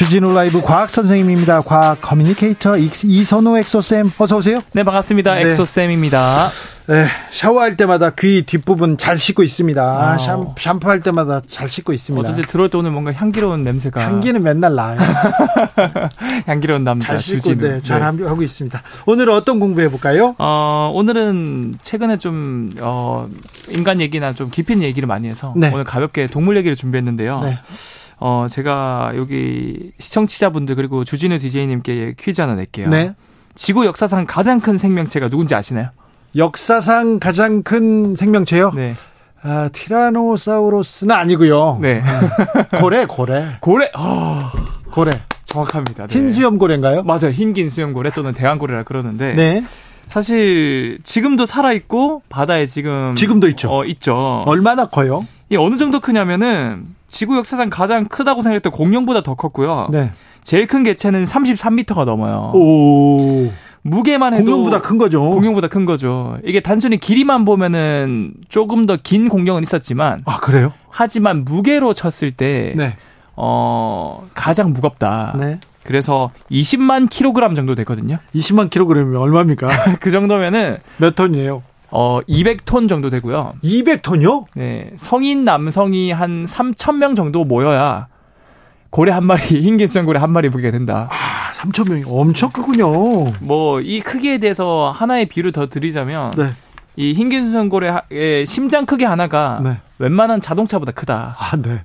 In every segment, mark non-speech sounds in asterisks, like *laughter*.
주진우 라이브 과학 선생님입니다. 과학 communicator 이선호 엑소쌤 어서 오세요. 네 반갑습니다. 네. 엑소쌤입니다. 네, 샤워할 때마다 귀 뒷부분 잘 씻고 있습니다. 아. 샴, 샴푸할 때마다 잘 씻고 있습니다. 어쩐지 들어올 때 오늘 뭔가 향기로운 냄새가. 향기는 맨날 나요. *laughs* 향기로운 남자 잘 씻고 네, 잘 네. 하고 있습니다. 오늘은 어떤 공부해 볼까요? 어, 오늘은 최근에 좀 어, 인간 얘기나 좀 있는 얘기를 많이 해서 네. 오늘 가볍게 동물 얘기를 준비했는데요. 네. 어, 제가 여기 시청자분들 그리고 주진우 DJ님께 퀴즈 하나 낼게요. 네. 지구 역사상 가장 큰 생명체가 누군지 아시나요? 역사상 가장 큰 생명체요? 네. 아, 티라노사우루스는 아니고요. 네. 고래, 고래. *laughs* 고래. 어, 고래. 정확합니다. 네. 흰 수염 고래인가요? 맞아요. 흰긴 수염 고래 또는 대왕고래라 그러는데. 네. 사실 지금도 살아 있고 바다에 지금 지금도 있죠. 어, 있죠. 얼마나 커요? 이 어느 정도 크냐면은 지구 역사상 가장 크다고 생각했던 공룡보다 더 컸고요. 네. 제일 큰 개체는 33m가 넘어요. 오. 무게만 해도 공룡보다 큰 거죠. 공룡보다 큰 거죠. 이게 단순히 길이만 보면은 조금 더 긴 공룡은 있었지만 아 그래요? 하지만 무게로 쳤을 때 네. 어, 가장 무겁다. 네. 그래서 20만 킬로그램 정도 되거든요. 20만 킬로그램이면 얼마입니까? *laughs* 그 정도면은 몇 톤이에요? 어, 200톤 정도 되고요. 200톤이요? 네. 성인 남성이 한 3,000명 정도 모여야 고래 한 마리, *laughs* 흰개 수염 고래 한 마리 보게 된다. 아, 3,000명이 엄청 크군요. 뭐, 이 크기에 대해서 하나의 비를 더 드리자면, 네. 이 흰개 수염고래의 심장 크기 하나가 네. 웬만한 자동차보다 크다. 아, 네.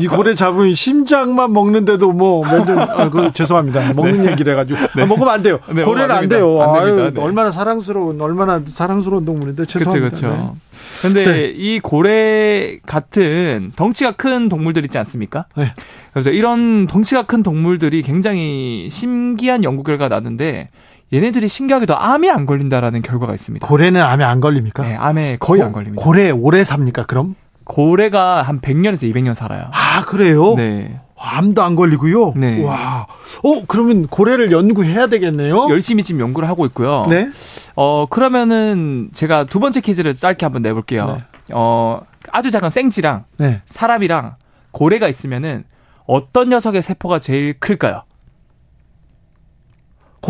이 고래 잡으면 심장만 먹는데도 뭐, 몇 년, 아, 그, 죄송합니다. 먹는 네. 얘기를 해가지고. 네. 아, 먹으면 안 돼요. 네, 고래는 안 돼요. 안 아유, 네. 얼마나 사랑스러운, 얼마나 사랑스러운 동물인데, 죄송합니다. 그렇죠, 그렇죠. 근데 네. 이 고래 같은 덩치가 큰 동물들 있지 않습니까? 네. 그래서 이런 덩치가 큰 동물들이 굉장히 신기한 연구 결과가 나는데 얘네들이 신기하게도 암에 안 걸린다라는 결과가 있습니다. 고래는 암에 안 걸립니까? 네, 암에 거의 고, 안 걸립니다. 고래 오래 삽니까, 그럼? 고래가 한 100년에서 200년 살아요. 아, 그래요? 네. 암도 안 걸리고요. 네. 와. 어, 그러면 고래를 연구해야 되겠네요. 열심히 지금 연구를 하고 있고요. 네. 어, 그러면은 제가 두 번째 퀴즈를 짧게 한번 내 볼게요. 네. 어, 아주 작은 생쥐랑 네. 사람이랑 고래가 있으면은 어떤 녀석의 세포가 제일 클까요?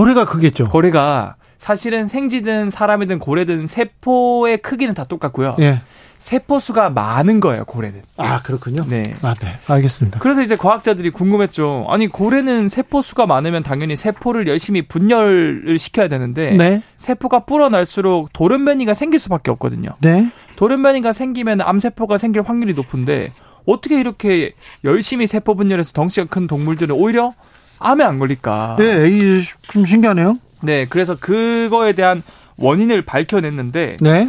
고래가 크겠죠. 고래가 사실은 생쥐든 사람이든 고래든 세포의 크기는 다 똑같고요. 예. 세포 수가 많은 거예요, 고래는. 아, 그렇군요. 네. 아, 네. 알겠습니다. 그래서 이제 과학자들이 궁금했죠. 아니, 고래는 세포 수가 많으면 당연히 세포를 열심히 분열을 시켜야 되는데 네. 세포가 불어날수록 돌연변이가 생길 수밖에 없거든요. 네. 돌연변이가 생기면 암세포가 생길 확률이 높은데 어떻게 이렇게 열심히 세포 분열해서 덩치가 큰 동물들은 오히려 암에 안 걸릴까? 네, 이게 좀 신기하네요. 네, 그래서 그거에 대한 원인을 밝혀냈는데 네.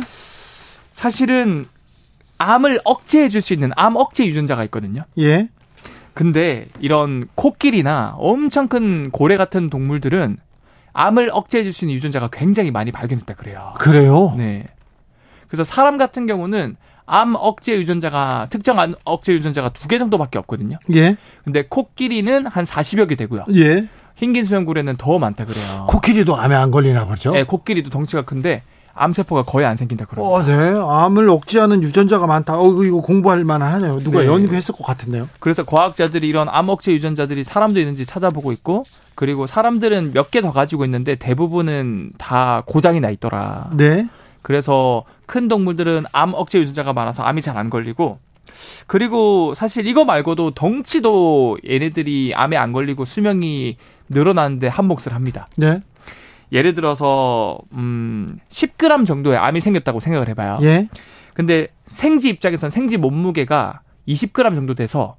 사실은 암을 억제해 줄 수 있는 암 억제 유전자가 있거든요. 예. 근데 이런 코끼리나 엄청 큰 고래 같은 동물들은 암을 억제해 줄 수 있는 유전자가 굉장히 많이 발견됐다 그래요. 그래요? 네. 그래서 사람 같은 경우는 암 억제 유전자가 특정 암 억제 유전자가 두 개 정도밖에 없거든요. 예. 근데 코끼리는 한 40여 개 되고요. 예. 흰긴 수염고래는 더 많다 그래요. 코끼리도 암에 안 걸리나 보죠? 네, 코끼리도 덩치가 큰데 암세포가 거의 안 생긴다 그러고. 어, 네. 암을 억제하는 유전자가 많다. 어, 이거 공부할 만하네요. 누가 네. 연구했을 것 같은데요. 그래서 과학자들이 이런 암 억제 유전자들이 사람도 있는지 찾아보고 있고, 그리고 사람들은 몇 개 더 가지고 있는데 대부분은 다 고장이 나 있더라. 네. 그래서 큰 동물들은 암 억제 유전자가 많아서 암이 잘 안 걸리고, 그리고 사실 이거 말고도 덩치도 얘네들이 암에 안 걸리고 수명이 늘어나는데 한 몫을 합니다. 네. 예를 들어서 음 10g 정도의 암이 생겼다고 생각을 해봐요. 예. 근데 생쥐 입장에선 생쥐 몸무게가 20g 정도 돼서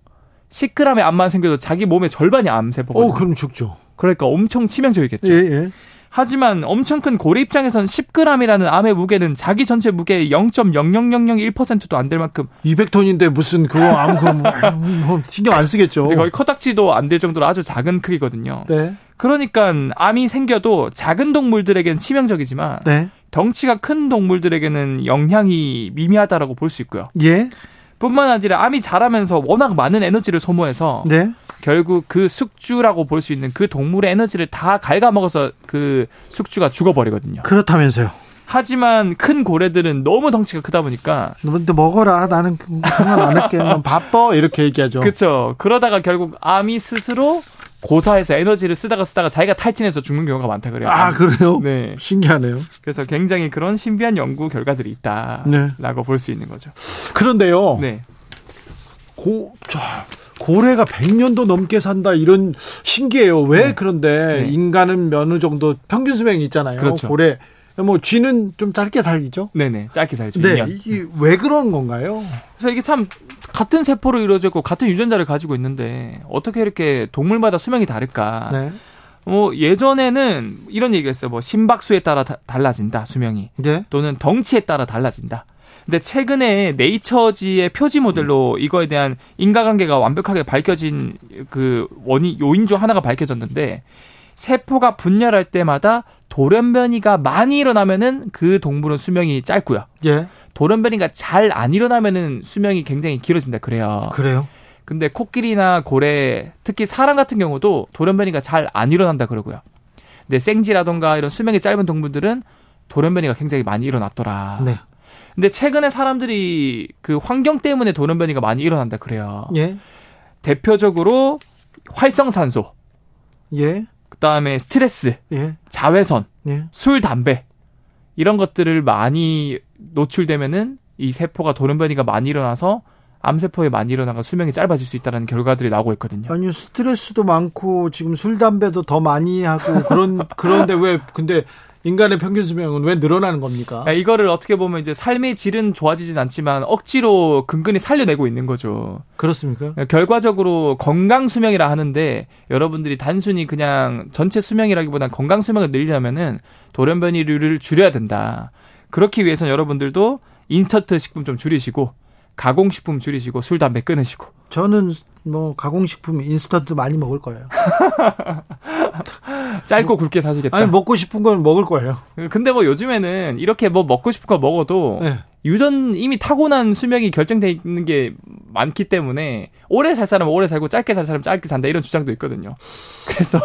10g의 암만 생겨도 자기 몸의 절반이 암세포거든요. 어, 그럼 죽죠. 그러니까 엄청 치명적이겠죠. 예, 예. 하지만 엄청 큰 고래 입장에선 10g이라는 암의 무게는 자기 전체 무게의 0.00001%도 안 될 만큼 200톤인데 무슨 그거 암 그럼 뭐, *laughs* 뭐 신경 안 쓰겠죠. 거의 커딱지도 안 될 정도로 아주 작은 크기거든요. 네. 그러니까 암이 생겨도 작은 동물들에게는 치명적이지만 네. 덩치가 큰 동물들에게는 영향이 미미하다라고 볼 수 있고요. 예. 뿐만 아니라 암이 자라면서 워낙 많은 에너지를 소모해서 네. 결국 그 숙주라고 볼 수 있는 그 동물의 에너지를 다 갉아먹어서 그 숙주가 죽어버리거든요. 그렇다면서요. 하지만 큰 고래들은 너무 덩치가 크다 보니까 너도 먹어라 나는 상관 안 할게 넌 바빠 이렇게 얘기하죠. 그렇죠. 그러다가 결국 암이 스스로 고사해서 에너지를 쓰다가 쓰다가 자기가 탈진해서 죽는 경우가 많다 그래요. 아 그래요? 네. 신기하네요. 그래서 굉장히 그런 신비한 연구 결과들이 있다라고 네. 볼수 있는 거죠. 그런데요. 네. 고, 자, 고래가 100년도 넘게 산다 이런 신기해요. 왜 네. 그런데 네. 인간은 어느 정도 평균 수명이 있잖아요. 그렇죠. 고래 뭐 쥐는 좀 짧게 살기죠. 네네, 짧게 살죠. 네, 이게 왜 그런 건가요? 그래서 이게 참 같은 세포로 이루어져 있고 같은 유전자를 가지고 있는데 어떻게 이렇게 동물마다 수명이 다를까? 네. 뭐 예전에는 이런 얘기했어요. 뭐 심박수에 따라 다, 달라진다 수명이. 네. 또는 덩치에 따라 달라진다. 근데 최근에 네이처지의 표지 모델로 이거에 대한 인과관계가 완벽하게 밝혀진 그 원인 요인 중 하나가 밝혀졌는데 세포가 분열할 때마다 돌연변이가 많이 일어나면은 그 동물은 수명이 짧고요. 예. 돌연변이가 잘 안 일어나면은 수명이 굉장히 길어진다 그래요. 그래요? 근데 코끼리나 고래, 특히 사람 같은 경우도 돌연변이가 잘 안 일어난다 그러고요. 근데 생쥐라던가 이런 수명이 짧은 동물들은 돌연변이가 굉장히 많이 일어났더라. 네. 근데 최근에 사람들이 그 환경 때문에 돌연변이가 많이 일어난다 그래요. 예. 대표적으로 활성산소. 예. 그다음에 스트레스, 예. 자외선, 예. 술, 담배 이런 것들을 많이 노출되면은 이 세포가 돌연변이가 많이 일어나서 암세포에 많이 일어나가 수명이 짧아질 수 있다는 결과들이 나오고 있거든요. 아니요, 스트레스도 많고 지금 술 담배도 더 많이 하고 그런 그런데 왜 근데 인간의 평균 수명은 왜 늘어나는 겁니까? 아, 이거를 어떻게 보면 이제 삶의 질은 좋아지진 않지만 억지로 근근히 살려내고 있는 거죠. 그렇습니까? 결과적으로 건강 수명이라 하는데 여러분들이 단순히 그냥 전체 수명이라기보단 건강 수명을 늘리려면은 돌연변이류를 줄여야 된다. 그렇기 위해서는 여러분들도 인스턴트 식품 좀 줄이시고 가공식품 줄이시고 술 담배 끊으시고. 저는 뭐 가공식품 인스턴트 많이 먹을 거예요. *laughs* 짧고 굵게 사시겠다. 아니 먹고 싶은 건 먹을 거예요. 근데 뭐 요즘에는 이렇게 뭐 먹고 싶은 거 먹어도 네. 유전 이미 타고난 수명이 결정돼 있는 게 많기 때문에 오래 살 사람은 오래 살고 짧게 살 사람은 짧게 산다 이런 주장도 있거든요. *laughs* 그래서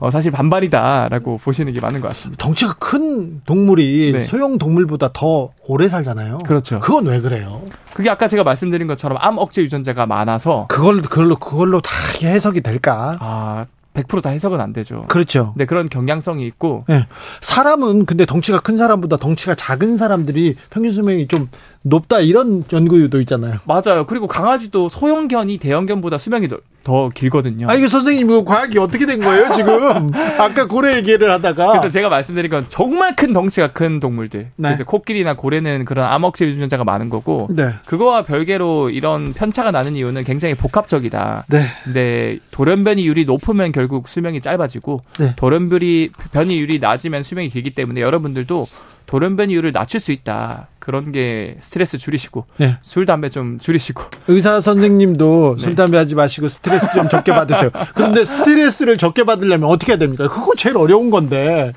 어, 사실 반반이다라고 보시는 게 맞는 것 같습니다. 덩치가 큰 동물이 네. 소형 동물보다 더 오래 살잖아요. 그렇죠. 그건 왜 그래요? 그게 아까 제가 말씀드린 것처럼 암 억제 유전자가 많아서 그걸 그걸로 그걸로 다 해석이 될까? 아 100%다 해석은 안 되죠. 그렇죠. 네, 그런 경향성이 있고. 네. 사람은 근데 덩치가 큰 사람보다 덩치가 작은 사람들이 평균 수명이 좀 높다 이런 연구도 있잖아요. 맞아요. 그리고 강아지도 소형견이 대형견보다 수명이 더, 더 길거든요. 아, 이거 선생님, 이거 과학이 어떻게 된 거예요, 지금? *laughs* 아까 고래 얘기를 하다가. 그래서 제가 말씀드린 건 정말 큰 덩치가 큰 동물들. 네. 그래서 코끼리나 고래는 그런 암흑체 유전자가 많은 거고. 네. 그거와 별개로 이런 편차가 나는 이유는 굉장히 복합적이다. 네. 근데 돌연변이율이 높으면 결국 수명이 짧아지고 네. 돌연변이 변이율이 낮으면 수명이 길기 때문에 여러분들도 돌연변이율을 낮출 수 있다. 그런 게 스트레스 줄이시고 네. 술 담배 좀 줄이시고 의사 선생님도 네. 술 담배 하지 마시고 스트레스 좀 적게 받으세요. 그런데 스트레스를 적게 받으려면 어떻게 해야 됩니까? 그거 제일 어려운 건데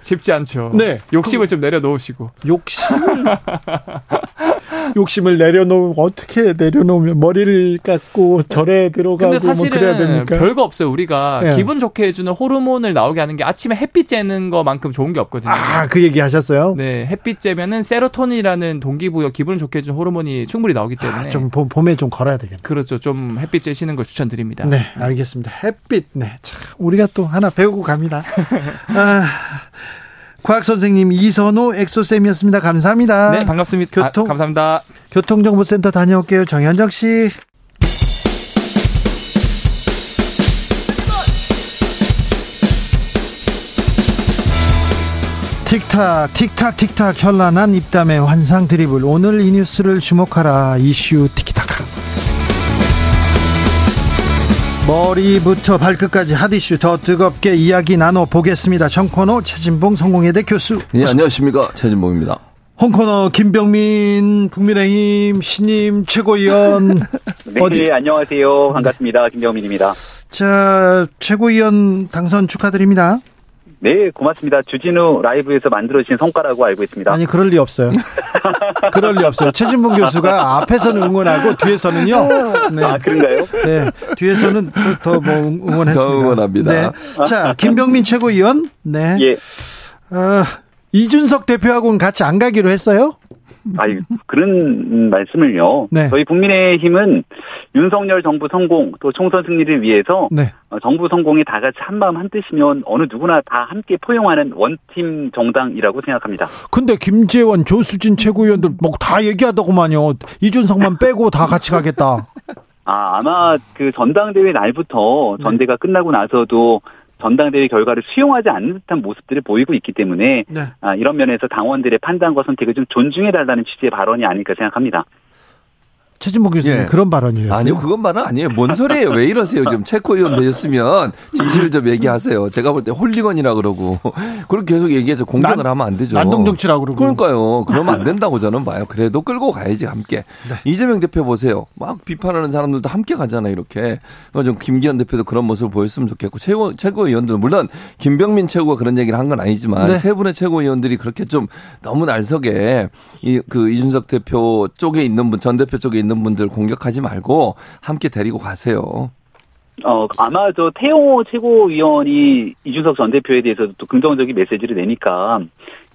쉽지 않죠. 네, 욕심을 그, 좀 내려놓으시고 욕심을 *laughs* 욕심을 내려놓으면 어떻게 내려놓으면 머리를 깎고 절에 들어가고 근데 사실은 뭐 그래야 됩니까? 별거 없어요. 우리가 네. 기분 좋게 해주는 호르몬을 나오게 하는 게 아침에 햇빛 쬐는 거만큼 좋은 게 없거든요. 아, 그 얘기 하셨어요? 네, 햇빛 쬐면은 세로토닌이라는 동기부여 기분을 좋게 해주는 호르몬이 충분히 나오기 때문에 아, 좀 봄에 좀 걸어야 되겠네요. 그렇죠. 좀 햇빛 쬐시는 걸 추천드립니다. 네, 알겠습니다. 햇빛. 네, 참 우리가 또 하나 배우고 갑니다. *laughs* 아. 과학 선생님 이선호 엑소쌤이었습니다. 감사합니다. 네, 반갑습니다. 교통 아, 감사합니다. 교통정보센터 다녀올게요. 정현정 씨. 틱탁 틱탁 틱탁 현란한 입담의 환상 드리블 오늘 이 뉴스를 주목하라 이슈 티키 머리부터 발끝까지 핫이슈 더 뜨겁게 이야기 나눠보겠습니다. 정코노 최진봉 성공회대 교수. 네, 안녕하십니까. 최진봉입니다. 홍코너 김병민 국민의힘 신임 최고위원. *laughs* 네, 어디? 네, 안녕하세요. 반갑습니다. 네. 김병민입니다. 자, 최고위원 당선 축하드립니다. 네, 고맙습니다. 주진우 라이브에서 만들어진 성과라고 알고 있습니다. 아니, 그럴 리 없어요. *laughs* 그럴 리 없어요. 최진봉 교수가 앞에서는 응원하고 뒤에서는요. 네. 아, 그런가요? 네. 뒤에서는 더뭐 응원했습니다. 더 응원합니다. 네. 자, 김병민 최고위원. 네. 예. 어, 이준석 대표하고는 같이 안 가기로 했어요? 아니 그런 말씀을요. 네. 저희 국민의힘은 윤석열 정부 성공 또 총선 승리를 위해서 네. 어, 정부 성공에 다 같이 한 마음 한 뜻이면 어느 누구나 다 함께 포용하는 one team 정당이라고 생각합니다. 근데 김재원, 조수진 최고위원들 뭐 다 얘기하더구만요. 이준석만 빼고 다 같이 가겠다. 아 아마 그 전당대회 날부터 전대가 네. 끝나고 나서도 전당대회 결과를 수용하지 않는 듯한 모습들을 보이고 있기 때문에 네. 아, 이런 면에서 당원들의 판단과 선택을 좀 존중해 달라는 취지의 발언이 아닐까 생각합니다. 최진목 교수님 예. 그런 발언이에요. 아니요, 그건 말은 아니에요. 뭔 소리예요? 왜 이러세요? 지금 체코 의원 되셨으면 진실을 좀 얘기하세요. 제가 볼 때 홀리건이라 그러고 그렇게 계속 얘기해서 공격을 난, 하면 안 되죠. 난동 정치라고 그러고. 그러니까요. 그러면 안 된다고 저는 봐요. 그래도 끌고 가야지 함께. 네. 이재명 대표 보세요. 막 비판하는 사람들도 함께 가잖아요. 이렇게. 좀 김기현 대표도 그런 모습을 보였으면 좋겠고 최고 최고위원들 물론 김병민 최고가 그런 얘기를 한 건 아니지만 네. 세 분의 최고위원들이 그렇게 좀 너무 날석에 이 그 이준석 대표 쪽에 있는 분 전 대표 쪽에 있는 분들 공격하지 말고 함께 데리고 가세요. 어, 아마 저 태용호 최고위원이 이준석 전 대표에 대해서도 또 긍정적인 메시지를 내니까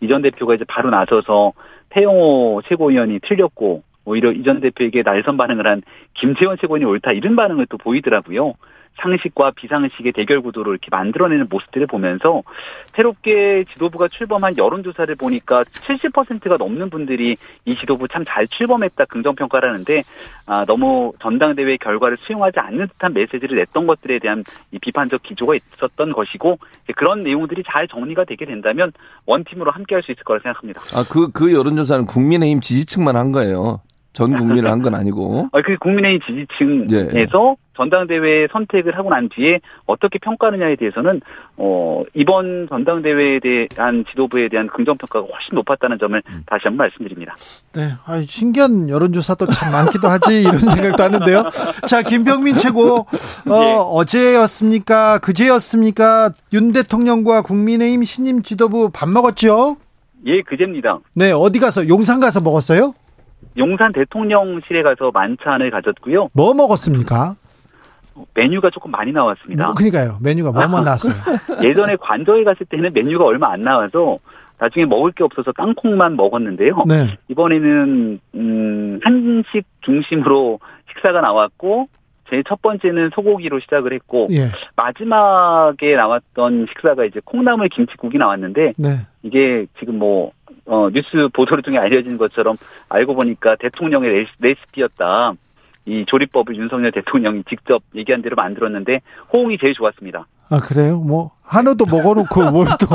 이 전 대표가 이제 바로 나서서 태용호 최고위원이 틀렸고 오히려 이 전 대표에게 날선 반응을 한 김재원 최고위원이 옳다 이런 반응을 또 보이더라고요. 상식과 비상식의 대결 구도를 이렇게 만들어내는 모습들을 보면서 새롭게 지도부가 출범한 여론조사를 보니까 70%가 넘는 분들이 이 지도부 참 잘 출범했다 긍정평가를 하는데 아, 너무 전당대회 결과를 수용하지 않는 듯한 메시지를 냈던 것들에 대한 이 비판적 기조가 있었던 것이고 그런 내용들이 잘 정리가 되게 된다면 원팀으로 함께 할 수 있을 거라 생각합니다. 아, 그, 그 여론조사는 국민의힘 지지층만 한 거예요. 전 국민을 한 건 아니고. *laughs* 아, 그 국민의힘 지지층에서 예. 전당대회 선택을 하고 난 뒤에 어떻게 평가하느냐에 대해서는 어 이번 전당대회에 대한 지도부에 대한 긍정 평가가 훨씬 높았다는 점을 음. 다시 한번 말씀드립니다. 네, 아 신기한 여론조사도 참 많기도 하지 이런 생각도 하는데요. 자, 김병민 최고 어, 예. 어제였습니까? 그제였습니까? 윤 대통령과 국민의힘 신임 지도부 밥 먹었죠? 예, 그제입니다. 네, 어디 가서 용산 가서 먹었어요? 용산 대통령실에 가서 만찬을 가졌고요. 뭐 먹었습니까? 메뉴가 조금 많이 나왔습니다. 뭐, 그러니까요. 메뉴가 뭐뭐 나왔어요? *laughs* 예전에 관저에 갔을 때는 메뉴가 얼마 안 나와서 나중에 먹을 게 없어서 땅콩만 먹었는데요. 네. 이번에는 음, 한식 중심으로 식사가 나왔고 제첫 번째는 소고기로 시작을 했고 예. 마지막에 나왔던 식사가 이제 콩나물 김치국이 나왔는데 네. 이게 지금 뭐 어, 뉴스 보도를 통해 알려진 것처럼 알고 보니까 대통령의 레시피였다. 이 조리법을 윤석열 대통령이 직접 얘기한 대로 만들었는데 호응이 제일 좋았습니다. 아 그래요? 뭐 한우도 먹어놓고 *laughs* 뭘 또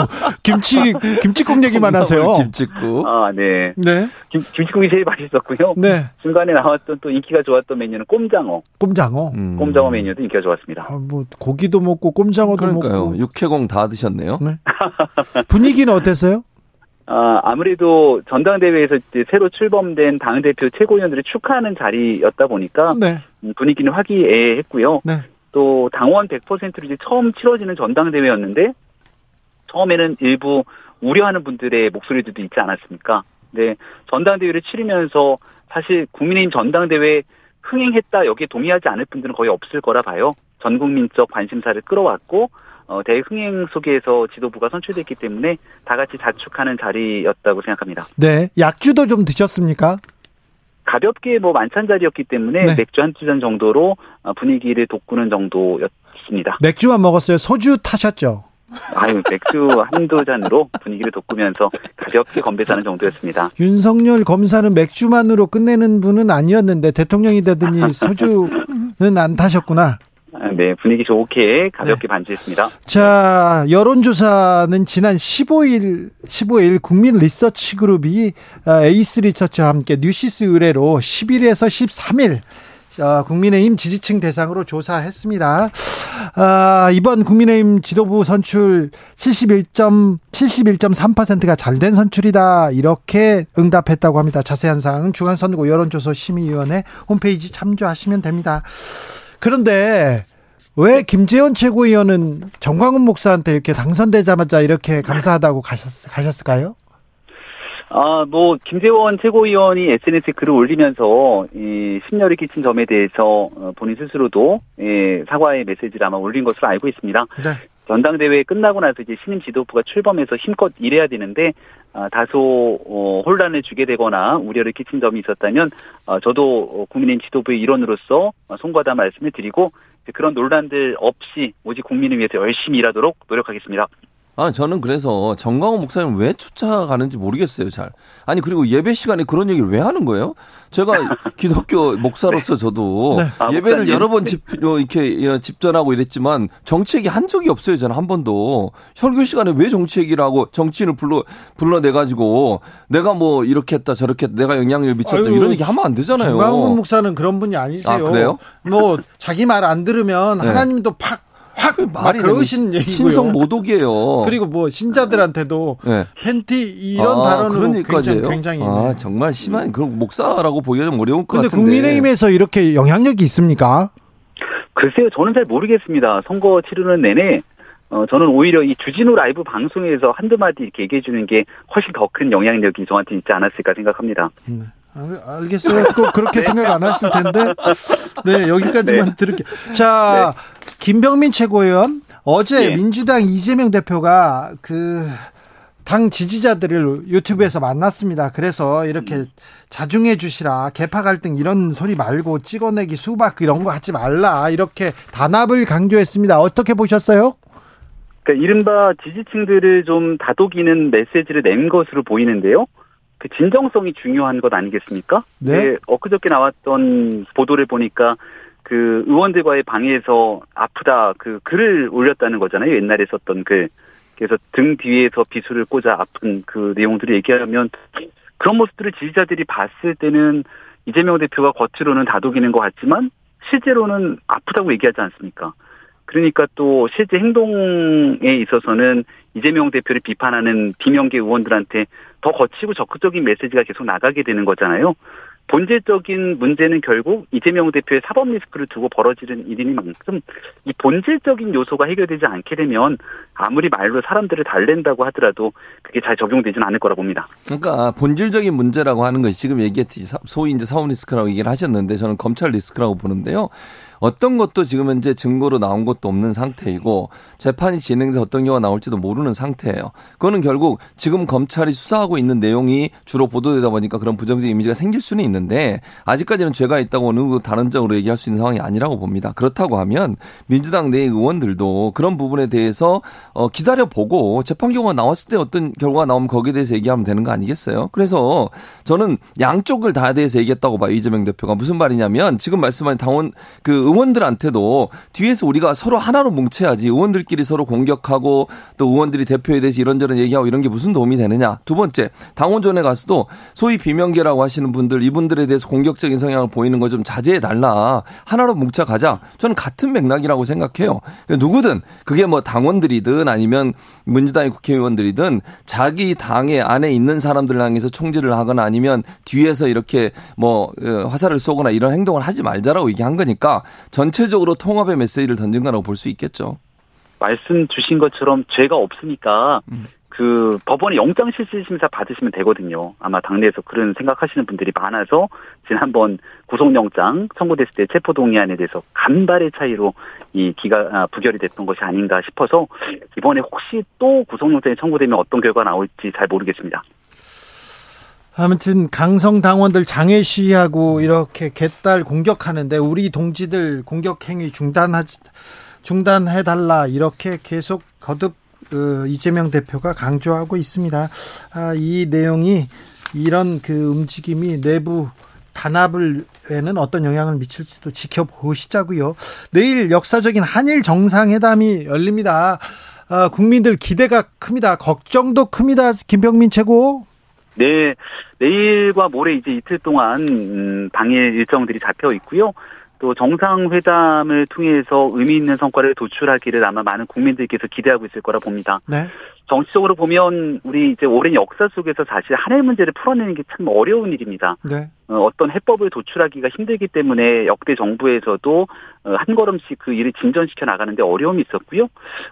김치 김치국 얘기만 하세요? 김치국. 아 네. 네. 김, 김치국이 제일 맛있었고요. 네. 중간에 나왔던 또 인기가 좋았던 메뉴는 꼼장어. 꼼장어. 음. 꼼장어 메뉴도 인기가 좋았습니다. 아, 뭐 고기도 먹고 꼼장어도 그러니까요. 먹고. 육회공 다 드셨네요. 네. *laughs* 분위기는 어땠어요? 아, 아무래도 전당대회에서 이제 새로 출범된 당대표 최고위원들을 축하하는 자리였다 보니까 네. 음, 분위기는 화기애애했고요. 네. 또 당원 100%로 이제 처음 치러지는 전당대회였는데 처음에는 일부 우려하는 분들의 목소리들도 있지 않았습니까? 네, 전당대회를 치르면서 사실 국민의힘 전당대회 흥행했다 여기에 동의하지 않을 분들은 거의 없을 거라 봐요. 전 국민적 관심사를 끌어왔고 어, 대흥행 속에서 지도부가 선출됐기 때문에 다 같이 자축하는 자리였다고 생각합니다. 네, 약주도 좀 드셨습니까? 가볍게 뭐 만찬 자리였기 때문에 네. 맥주 한두 잔 정도로 어, 분위기를 돋구는 정도였습니다. 맥주만 먹었어요. 소주 타셨죠? 아유, 맥주 한두 잔으로 분위기를 돋구면서 가볍게 건배사는 정도였습니다. 윤석열 검사는 맥주만으로 끝내는 분은 아니었는데 대통령이 되더니 소주는 안 타셨구나. 네, 분위기 좋게 가볍게 네. 반주했습니다. 자, 여론조사는 지난 15일, 15일 국민 리서치 그룹이 아, 에이스 리서치와 함께 뉴시스 의뢰로 10일에서 13일 국민의힘 지지층 대상으로 조사했습니다. 아, 이번 국민의힘 지도부 선출 71점, 71.3%가 잘된 선출이다. 이렇게 응답했다고 합니다. 자세한 사항은 중앙선거 여론조사 심의위원회 홈페이지 참조하시면 됩니다. 그런데 왜 김재원 최고위원은 전광훈 목사한테 이렇게 당선되자마자 이렇게 감사하다고 가셨, 가셨을까요? 아, 뭐, 김재원 최고위원이 SNS에 글을 올리면서, 이, 심려를 끼친 점에 대해서, 어, 본인 스스로도, 예, 사과의 메시지를 아마 올린 것으로 알고 있습니다. 네. 전당대회 끝나고 나서 이제 신임 지도부가 출범해서 힘껏 일해야 되는데, 아, 다소, 어, 혼란을 주게 되거나 우려를 끼친 점이 있었다면, 어, 저도 국민의힘 지도부의 일원으로서 송구하다 말씀을 드리고, 그런 논란들 없이 오직 국민을 위해서 열심히 일하도록 노력하겠습니다. 아, 저는 그래서 정광호 목사님 왜 쫓아가는지 모르겠어요, 잘. 아니, 그리고 예배 시간에 그런 얘기를 왜 하는 거예요? 제가 *laughs* 기독교 목사로서 저도 네. 아, 예배를 여러 번 집, 어, 이렇게 집전하고 이랬지만 정치 얘기 한 적이 없어요, 저는 한 번도. 설교 시간에 왜 정치 얘기를 하고 정치인을 불러, 불러내가지고 내가 뭐 이렇게 했다 저렇게 했다 내가 영향력을 미쳤다 아유, 이런 얘기 하면 안 되잖아요. 정광훈 목사는 그런 분이 아니세요. 아, 그래요? 뭐 자기 말 안 들으면 네. 하나님도 팍 확 말이 그러신 얘기고요. 신성 모독이에요. 그리고 뭐 신자들한테도 네. 팬티 이런 아, 발언으로 굉장히, 굉장히 아, 정말 심한 그런 목사라고 보기가 좀 어려운 것 같은데. 근데 국민의힘에서 이렇게 영향력이 있습니까? 글쎄요, 저는 잘 모르겠습니다. 선거 치르는 내내 어, 저는 오히려 이 주진우 라이브 방송에서 한두 마디 이렇게 얘기해 주는 게 훨씬 더 큰 영향력이 저한테 있지 않았을까 생각합니다. 음. 알겠어요. 꼭 그렇게 *laughs* 네. 생각 안 하실 텐데. 네, 여기까지만 네. 들을게요. 자, 네. 김병민 최고위원 어제 예. 민주당 이재명 대표가 그 당 지지자들을 유튜브에서 만났습니다. 그래서 이렇게 자중해 주시라. 개파 갈등 이런 소리 말고 찍어내기 수박 이런 거 하지 말라. 이렇게 단합을 강조했습니다. 어떻게 보셨어요? 그러니까 이른바 지지층들을 좀 다독이는 메시지를 낸 것으로 보이는데요. 그 진정성이 중요한 것 아니겠습니까? 네. 네 엊그저께 나왔던 보도를 보니까 그 의원들과의 방에서 아프다 그 글을 올렸다는 거잖아요. 옛날에 썼던 글. 그래서 등 뒤에서 비수를 꽂아 아픈 그 내용들을 얘기하면 그런 모습들을 지지자들이 봤을 때는 이재명 대표가 겉으로는 다독이는 것 같지만 실제로는 아프다고 얘기하지 않습니까? 그러니까 또 실제 행동에 있어서는 이재명 대표를 비판하는 비명계 의원들한테 더 거치고 적극적인 메시지가 계속 나가게 되는 거잖아요. 본질적인 문제는 결국 이재명 대표의 사법 리스크를 두고 벌어지는 일이니만큼 이 본질적인 요소가 해결되지 않게 되면 아무리 말로 사람들을 달랜다고 하더라도 그게 잘 적용되지는 않을 거라 봅니다. 그러니까 본질적인 문제라고 하는 것이 지금 얘기했듯이 소위 이제 사법 리스크라고 얘기를 하셨는데 저는 검찰 리스크라고 보는데요. 어떤 것도 지금 현재 증거로 나온 것도 없는 상태이고 재판이 진행돼서 어떤 경우가 나올지도 모르는 상태예요. 그거는 결국 지금 검찰이 수사하고 있는 내용이 주로 보도되다 보니까 그런 부정적 이미지가 생길 수는 있는데 아직까지는 죄가 있다고 어느 누구 다른 적으로 얘기할 수 있는 상황이 아니라고 봅니다. 그렇다고 하면 민주당 내 의원들도 그런 부분에 대해서 어 기다려 보고 재판 결과가 나왔을 때 어떤 결과가 나오면 거기에 대해서 얘기하면 되는 거 아니겠어요? 그래서 저는 양쪽을 다 대해서 얘기했다고 봐요. 이재명 대표가 무슨 말이냐면 지금 말씀하신 당원 그 의원들한테도 뒤에서 우리가 서로 하나로 뭉쳐야지 의원들끼리 서로 공격하고 또 의원들이 대표에 대해서 이런저런 얘기하고 이런 게 무슨 도움이 되느냐. 두 번째, 당원전에 가서도 소위 비명계라고 하시는 분들 이분들에 대해서 공격적인 성향을 보이는 거 좀 자제해 달라. 하나로 뭉쳐 가자. 저는 같은 맥락이라고 생각해요. 그러니까 누구든 그게 뭐 당원들이든 아니면 민주당의 국회의원들이든 자기 당의 안에 있는 사람들 향해서 총질을 하거나 아니면 뒤에서 이렇게 뭐 어, 화살을 쏘거나 이런 행동을 하지 말자라고 얘기한 거니까 전체적으로 통합의 메시지를 던진 거라고 볼 수 있겠죠. 말씀 주신 것처럼 죄가 없으니까 음. 그 법원의 영장 실질 심사 받으시면 되거든요. 아마 당내에서 그런 생각하시는 분들이 많아서 지난번 구속영장 청구됐을 때 체포 동의안에 대해서 간발의 차이로 이 기가 아, 부결이 됐던 것이 아닌가 싶어서 이번에 혹시 또 구속영장이 청구되면 어떤 결과 가 나올지 잘 모르겠습니다. 아무튼 강성 당원들 장애 시하고 이렇게 개딸 공격하는데 우리 동지들 공격 행위 중단하지 중단해 달라 이렇게 계속 거듭 그 이재명 대표가 강조하고 있습니다. 아, 이 내용이 이런 그 움직임이 내부 단합을 에는 어떤 영향을 미칠지도 지켜보시자고요. 내일 역사적인 한일 정상회담이 열립니다. 아, 국민들 기대가 큽니다. 걱정도 큽니다. 김병민 최고. 네, 내일과 모레 이제 이틀 동안 음, 방일 일정들이 잡혀 있고요. 또 정상회담을 통해서 의미 있는 성과를 도출하기를 아마 많은 국민들께서 기대하고 있을 거라 봅니다. 네. 정치적으로 보면 우리 이제 오랜 역사 속에서 사실 한일 문제를 풀어내는 게 참 어려운 일입니다. 네. 어, 떤 해법을 도출하기가 힘들기 때문에 역대 정부에서도 어, 한 걸음씩 그 일을 진전시켜 나가는데 어려움이 있었고요.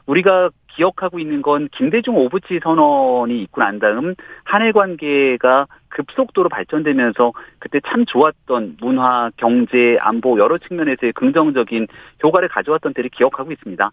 우리가 기억하고 있는 건 김대중 오부치 선언이 있고 난 다음 한일 관계가 급속도로 발전되면서 그때 참 좋았던 문화, 경제, 안보 여러 측면에서의 긍정적인 효과를 가져왔던 때를 기억하고 있습니다.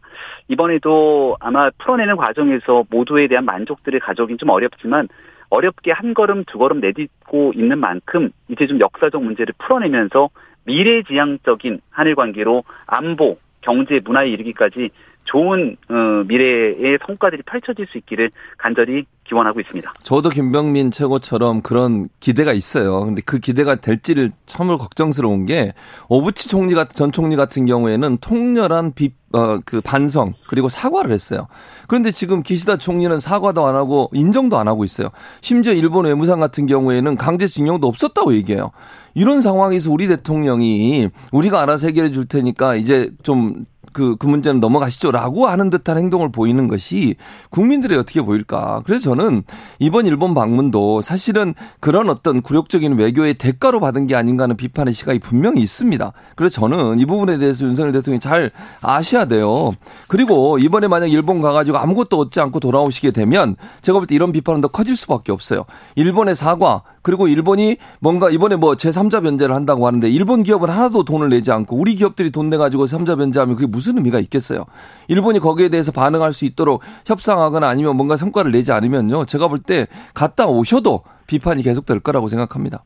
이번에도 아마 풀어내는 과정에서 모두에 대한 만족들을 가져오긴 좀 어렵지만 어렵게 한 걸음 두 걸음 내딛고 있는 만큼 이제 좀 역사적 문제를 풀어내면서 미래지향적인 한일 관계로 안보, 경제, 문화에 이르기까지 좋은 어, 미래의 성과들이 펼쳐질 수 있기를 간절히 기원하고 있습니다. 저도 김병민 최고처럼 그런 기대가 있어요. 근데 그 기대가 될지를 처음으로 걱정스러운 게 오부치 총리 같은 전 총리 같은 경우에는 통렬한 비, 어, 그 반성 그리고 사과를 했어요. 그런데 지금 기시다 총리는 사과도 안 하고 인정도 안 하고 있어요. 심지어 일본 외무상 같은 경우에는 강제징용도 없었다고 얘기해요. 이런 상황에서 우리 대통령이 우리가 알아서 해결해 줄 테니까 이제 좀 그, 그 문제는 넘어가시죠 라고 하는 듯한 행동을 보이는 것이 국민들이 어떻게 보일까. 그래서 저는 이번 일본 방문도 사실은 그런 어떤 굴욕적인 외교의 대가로 받은 게 아닌가 하는 비판의 시각이 분명히 있습니다. 그래서 저는 이 부분에 대해서 윤석열 대통령이 잘 아셔야 돼요. 그리고 이번에 만약 일본 가가지고 아무것도 얻지 않고 돌아오시게 되면 제가 볼 때 이런 비판은 더 커질 수밖에 없어요. 일본의 사과, 그리고 일본이 뭔가 이번에 뭐 제3자 변제를 한다고 하는데 일본 기업은 하나도 돈을 내지 않고 우리 기업들이 돈 내가지고 3자 변제하면 그게 무슨 의미가 있겠어요. 일본이 거기에 대해서 반응할 수 있도록 협상하거나 아니면 뭔가 성과를 내지 않으면요. 제가 볼 때 갔다 오셔도 비판이 계속될 거라고 생각합니다.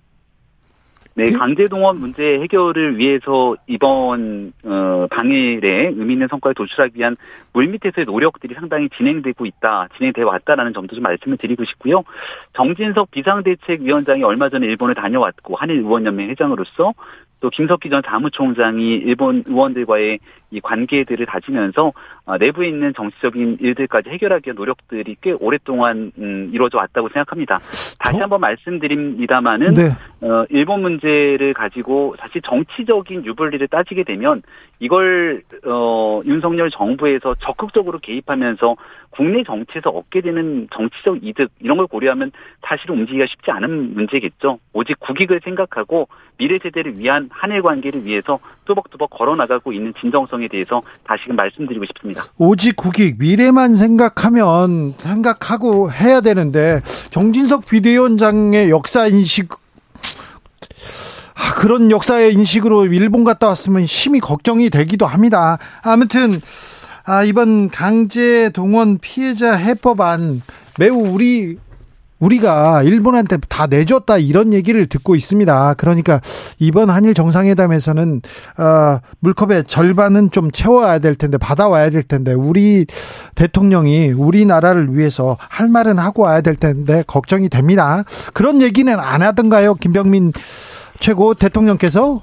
네, 강제 동원 문제 해결을 위해서 이번 어, 당일에 의미 있는 성과를 도출하기 위한 물밑에서의 노력들이 상당히 진행되고 있다, 진행돼 왔다라는 점도 좀 말씀을 드리고 싶고요. 정진석 비상대책위원장이 얼마 전에 일본을 다녀왔고 한일 의원연맹 회장으로서 또 김석기 전 사무총장이 일본 의원들과의 이 관계들을 다지면서 어, 내부에 있는 정치적인 일들까지 해결하기 위한 노력들이 꽤 오랫동안 음, 이루어져 왔다고 생각합니다. 다시 한번 말씀드립니다마는 네. 어, 일본 문제를 가지고 사실 정치적인 유불리를 따지게 되면 이걸 어, 윤석열 정부에서 적극적으로 개입하면서 국내 정치에서 얻게 되는 정치적 이득 이런 걸 고려하면 사실 움직이기가 쉽지 않은 문제겠죠. 오직 국익을 생각하고 미래 세대를 위한 한일 관계를 위해서 뚜벅뚜벅 걸어나가고 있는 진정성에 대해서 다시금 말씀드리고 싶습니다. 오직 국익 미래만 생각하면 생각하고 해야 되는데 정진석 비대위원장의 역사 인식 아, 그런 역사의 인식으로 일본 갔다 왔으면 심히 걱정이 되기도 합니다. 아무튼 아, 이번 강제 동원 피해자 해법안 매우 우리 우리가 일본한테 다 내줬다 이런 얘기를 듣고 있습니다. 그러니까 이번 한일 정상회담에서는 어, 물컵의 절반은 좀 채워야 될 텐데 받아와야 될 텐데 우리 대통령이 우리나라를 위해서 할 말은 하고 와야 될 텐데 걱정이 됩니다. 그런 얘기는 안 하던가요, 김병민 최고 대통령께서?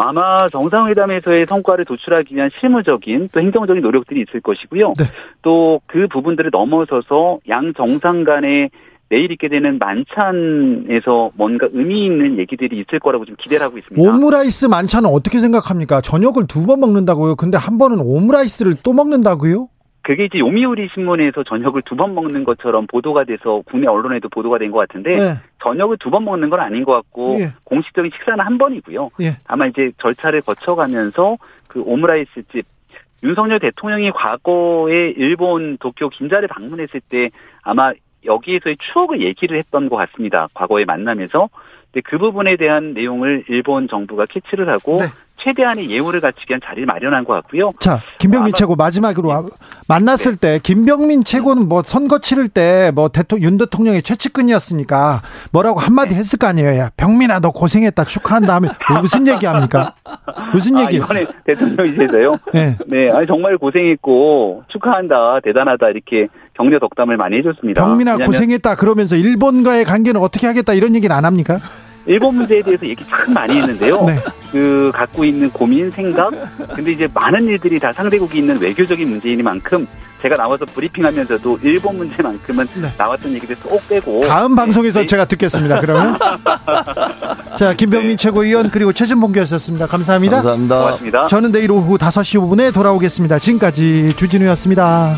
아마 정상회담에서의 성과를 도출하기 위한 실무적인 또 행정적인 노력들이 있을 것이고요. 네. 또그 부분들을 넘어서서 양 정상 간의 내일 있게 되는 만찬에서 뭔가 의미 있는 얘기들이 있을 거라고 좀 기대를 하고 있습니다. 오므라이스 만찬은 어떻게 생각합니까? 저녁을 두 번 먹는다고요? 근데 한 번은 오므라이스를 또 먹는다고요? 그게 이제 요미우리 신문에서 저녁을 두 번 먹는 것처럼 보도가 돼서 국내 언론에도 보도가 된 것 같은데 네. 저녁을 두 번 먹는 건 아닌 것 같고 예. 공식적인 식사는 한 번이고요. 예. 아마 이제 절차를 거쳐가면서 그 오므라이스 집 윤석열 대통령이 과거에 일본 도쿄 긴자를 방문했을 때 아마 여기에서의 추억을 얘기를 했던 것 같습니다. 과거의 만남에서. 근데 그 부분에 대한 내용을 일본 정부가 캐치를 하고 네. 최대한의 예우를 갖추기 위한 자리를 마련한 것 같고요. 자, 김병민 최고 마지막으로 네. 만났을 네. 때 김병민 최고는 뭐 선거 치를 때 뭐 대통령 윤 대통령의 최측근이었으니까 뭐라고 한마디 네. 했을 거 아니에요. 야, 병민아 너 고생했다 축하한다 하면 뭐 무슨 얘기합니까? 무슨 아, 얘기? 이번에 대통령이세요? 네. 네, 아니 정말 고생했고 축하한다 대단하다 이렇게 격려 덕담을 많이 해줬습니다. 병민아 고생했다 그러면서 일본과의 관계는 어떻게 하겠다 이런 얘기는 안 합니까? 일본 문제에 대해서 얘기 참 많이 했는데요. *laughs* 네. 그 갖고 있는 고민, 생각. 근데 이제 많은 일들이 다 상대국이 있는 외교적인 문제이니만큼 제가 나와서 브리핑하면서도 일본 문제만큼은 네. 나왔던 얘기들 꼭 빼고 다음 방송에서 네. 제가 듣겠습니다. 그러면 *laughs* 자 김병민 네. 최고위원 그리고 최진봉 교수였습니다. 감사합니다. 감사합니다. 고맙습니다. 저는 내일 오후 5시 5분에 돌아오겠습니다. 지금까지 주진우였습니다.